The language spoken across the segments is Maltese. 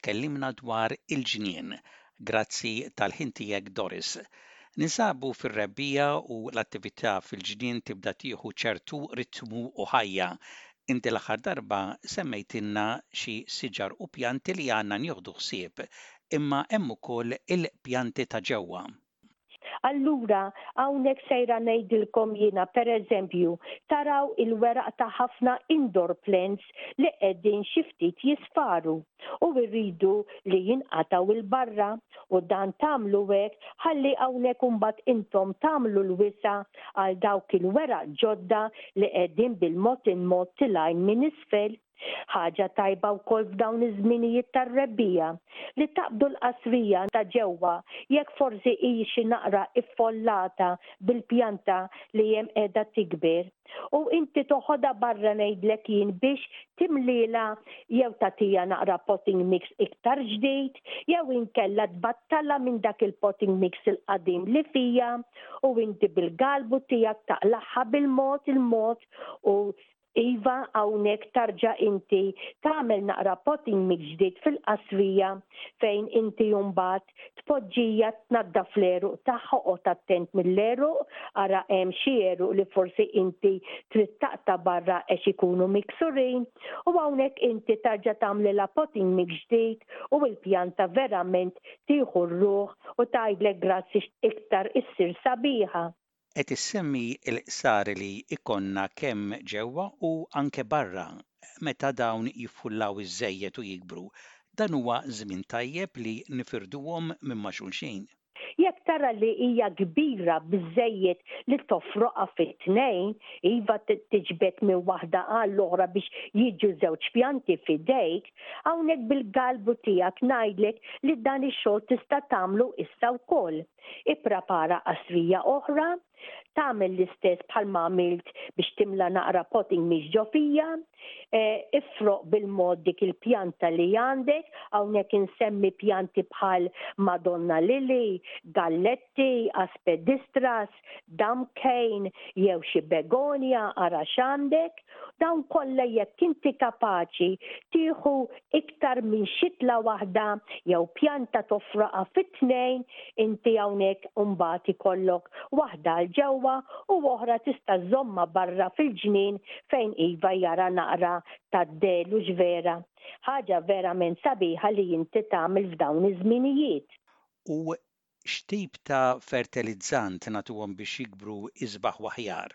tkellimna dwar il-ġnien, grazzi tal-ħin tiegħek Doris. Ninsabu fir-rebbiegħa u l-attività fil-ġnien tibda tieħu ċertu ritmu u ħajja. Inti l-aħħar darba semmejtilna xi siġar u pjanti li għandna nieħdu ħsieb, imma hemm ukoll il-pjanti ta' ġewwa. Allura, hawnhekk sejra ngħidilkom jiena, pereżempju, taraw il-weraq ta' ħafna indoor plants li qegħdin xi ftit jisfaru u jridu li jinqatgħu 'il barra u dan tagħmlu hekk ħalli hawnhekk imbagħad intom tagħmlu l-wisa' għal dawk il-weraq ġodda li qegħdin bil-mod il-mod tilgħin minn isfel Ħaġa tajba wkoll f'dawn iż-żminijiet tar-rebbiegħa li taqbdu l-qasrija ta' ġewwa jekk forsi hi xi naqra iffollata bil-pjanta li hemm qiegħda tikber u inti toħodha barra ngħidlek jien biex timlielha jew tagħtiha naqra potting mix iktar ġdid jew inkella tbattalha minn dak il-potting mix il-qadim li fiha u inti bil-galbu tiegħek taqlagħha bil-mod il-mod u Iva hawnhekk tarġa' inti tagħmel naqra potting mill-ġdid fil-qasrija fejn inti mbagħad tpoġġija tnaddaf l-għeruq tagħha oqgħod attent mill-għeruq ara hemm xi għeruq li forsi inti trid taqta' barra għex ikunu miksurin u hawnhekk inti tarġa' tagħmlilha potting mill-ġdid u l-pjanta verament tieħu r-ruħ u tgħidlek grazzi x'iktar issir sabiħa. qed issemmi l-qsar li jkollna kemm ġewwa u anke barra meta dawn jiffullaw iżżejjed u jikbru, dan huwa żmien tajjeb li nifirduhom minn ma' xulxin. Jekk tara li hija kbira biżżejjed li tofroqha fi tnejn, iva tiġbed minn waħda għall-oħra biex jiġu żewġ pjanti f'idejk, hawnhekk bil-galbu tiegħek ngħidlek li dan ix-xogħol tista' tagħmlu issa wkoll. Ipprepara qasrija oħra, tagħmel l-istess bħal ma għamilt biex timla naqra potting mix ġo fija, ifroq bil-mod dik il-pjanta li għandek, hawnhekk insemmi pjanti bħal Madonna Lily, Galletti, Aspidistras, Dam Cane jew xi Begonia ara x'għandek. Dawn kollha jekk inti kapaċi tieħu iktar minn xitla waħda jew pjanta tofroqha fi tnejn, inti hawnhekk imbagħad ikollok waħda għal ġewwa u oħra tista' żżommha barra fil-ġnien fejn iva jara naqra tad-dell hux vera? Ħaġa verament sabiħa li inti tagħmel f'dawn iż-żminijiet. U X'tip ta' fertilizzant nagħtuhom biex jikbru isbaħ aħjar?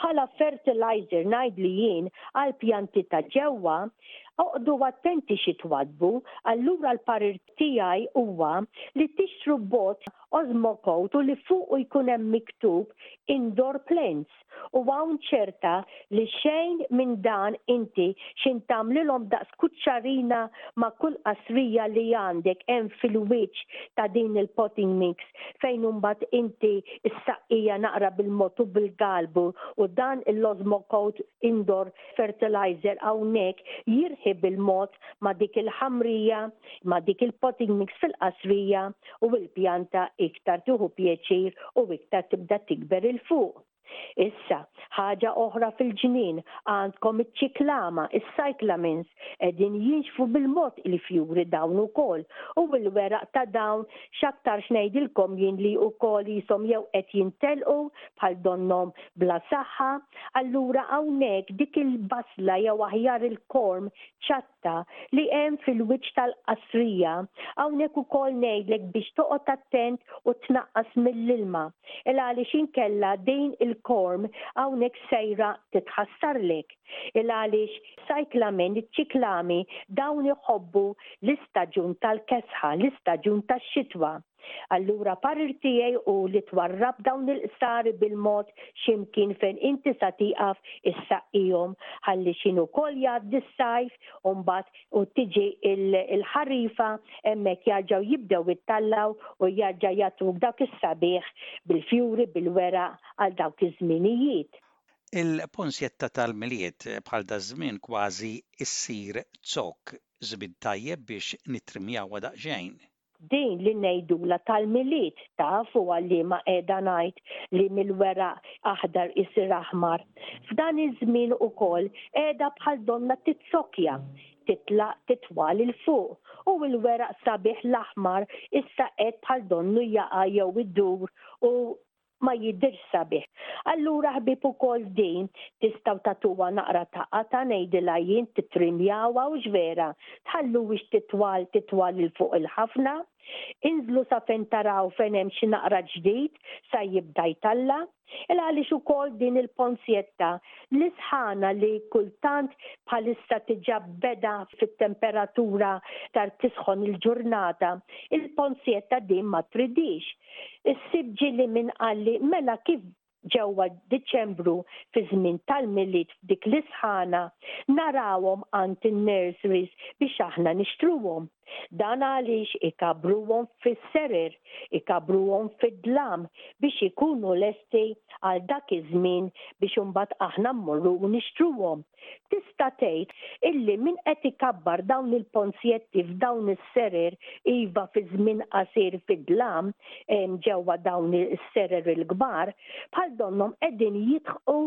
Bħala fertilizer ngħidli jien għal pjanti ta' ġewwa, oqgħdu attenti xi twaddbu, allura l-parir tiegħi huwa li tixtru bot Osmocote u li fuqu jkun hemm miktub Indoor Plants. Ġust, u hawn ċerta li xejn minn dan inti x'int tagħmlilhom daqs kuċċarina ma' kull qasrija li għandek hemm fil-wiċċ ta' din il-potimix fejn imbagħad inti ssaqqija naqra bil-mod u bil-galbu u dan l-Osmocote Indoor Fertilizer hawnhekk jirħi bil-mod ma' dik il-ħamrija, ma' dik il-potimix fil-qasrija u l-pjanta iktar tieħu pjaċir u iktar tibda tikber 'il fuq. Issa, ħaġa oħra fil-ġnien, għandkom iċ-ċiklama, is-cyclamens, qegħdin jinxfu bil-mod il-fjuri dawn ukoll u l-weraq ta' dawn x'aktarx ngħidilkom jien li wkoll qishom jew qed jintelqu bħal donnhom bla saħħa. Allura hawnhekk dik il-basla jew aħjar il-korm ċ l-pasta li hemm fil-wiċċ tal-qasrija. Hawnhekk ukoll ngħidlek biex toqgħod attent u tnaqqas mill-ilma, il-għaliex inkella din il-korm hawnhekk sejra titħassarlek, il-għaliex cyclamen, iċ-ċiklami, dawn iħobbu l-istaġun tal-kesħa, l-istaġun tax-xitwa. Allura parir tiegħi hu li twarrab dawn il-qsari bil-mod xi mkien fejn inti sa tieqaf issaqqihom ħalli x'in ukoll jgħaddi s-sajf u mbagħad u tiġi l-ħarifa hemmhekk jarġgħu jibdew jittallgħu u jarġa' jagħtuk dak is-sabiħ bil-fjuri bil-weraq għal dawk iż-żminijiet. Il-ponzjetta tal-Milied bħal daż-żmien kważi ssir zokk, żmien tajjeb biex nittrimjawha daqsxejn. Din li ngħidulha tal-Milied taf u għalliema qiegħda ngħid li mill-weraq aħdar isir aħmar. F'dan iż-żmien ukoll qiegħda bħal donnha tizzokja, titlaq, titwal 'il fuq u l-weraq sabiħ l-aħmar issa qiegħed bħal donnu jaqa' jew idur u ma jidhirx sabiħ. Allura ħbieb ukoll din tistgħu tagħtuha naqra ta' qatgħa ngħidilha jien titrimjawha hux vera? Tħalluhiex titwal titwal 'il fuq il-ħafna? Inżlu sa fejn taraw fejn hemm xi naqra ġdid sa jibda jtalla'? Il għaliex ukoll din il-ponzjetta li sħana li kultant bħalissa diġà beda fit-temperatura tar tisħon il-ġurnata, il-ponzjetta din ma tridhiex. Issib ġieli min qalli, mela kif ġewwa Diċembru fiż-żmien tal-Milied f'dik l-isħana narawhom għand in-nurseries biex aħna nixtruhom? Dan għaliex ikabbruhom fis-serer, ikabbruhom fid-dlam biex ikunu lesti għal dak iż-żmien biex imbagħad aħna mmorru u nixtruhom. Tista' tgħid illi min qed ikabbar dawn il-ponzjetti f'dawn is-serer iva fi żmien qasir fid-dlam ġewwa dawn is-serer il-kbar, bħal donnhom qegħdin jidħqu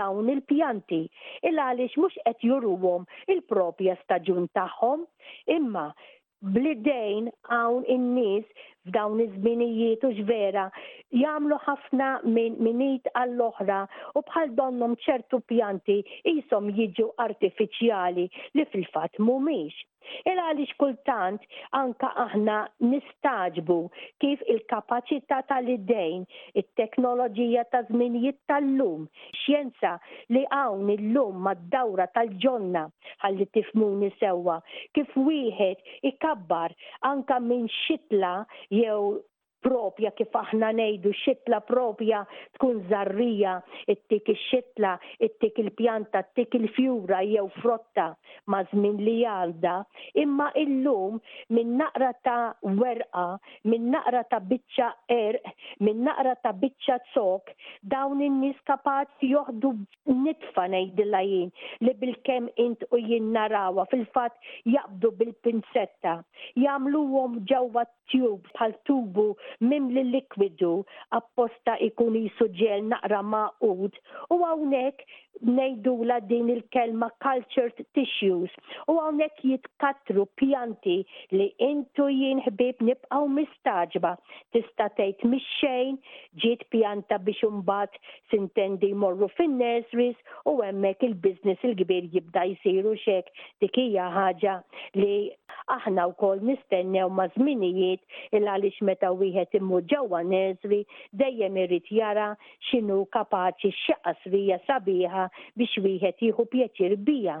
dawn il-pjanti il għaliex mhux qed juruhom il-propja staġun tagħhom imma Bl-idejn hawn in-nies f'dawn iż-żminijiet hux vera jagħmlu ħafna minn id għall-oħra u bħal donnhom ċertu pjanti qishom jiġu artifiċjali li fil-fatt mhumiex. Ila għaliex kultant anke aħna nistagħġbu kif il-kapaċità tal-idejn, it-teknoloġija taż-żminijiet tal-lum, xjenza li hawn illum mad-dawra tal-ġonna, Ħalli tifhmuni sewwa, kif wieħed ikabbar anke minn xitla jew propja kif aħna ngħidu xitla propja tkun żarrija, ittik ix-xitla, ittik il-pjanta, ittik il-fjura jew frotta maż-żmien li jgħadda, imma illum minn naqra ta' werqa, minn naqra ta' biċċa għerq, minn naqra ta' biċċa zokk, dawn in-nies kapaċi joħdu nitfa ngħidilha jien li bilkemm int u jien narawha fil-fatt jaqbdu bil-pinzetta, jagħmluhom ġewwa tube bħal tubu mimli likwidu apposta jkun qisu ġel naqra magħqud u hawnhekk ngħidulha din il-kelma cultured tissues u hawnhekk jitkattru pjanti li int u jien ħbieb nibqgħu mistagħġba tista' tgħid mix-xejn ġiet pjanta biex imbagħad Sintendi jmorru fin-nurseries u hemmhekk il-business il-kbir jibda jsir u x'hekk dik hija ħaġa li aħna wkoll nistennew maż-żminijiet il għaliex meta wieħed imur ġewwa nursery dejjem irid jara x'inhu kapaċi x'qasrija sabiħa biex wieħed jieħu pjaċir biha.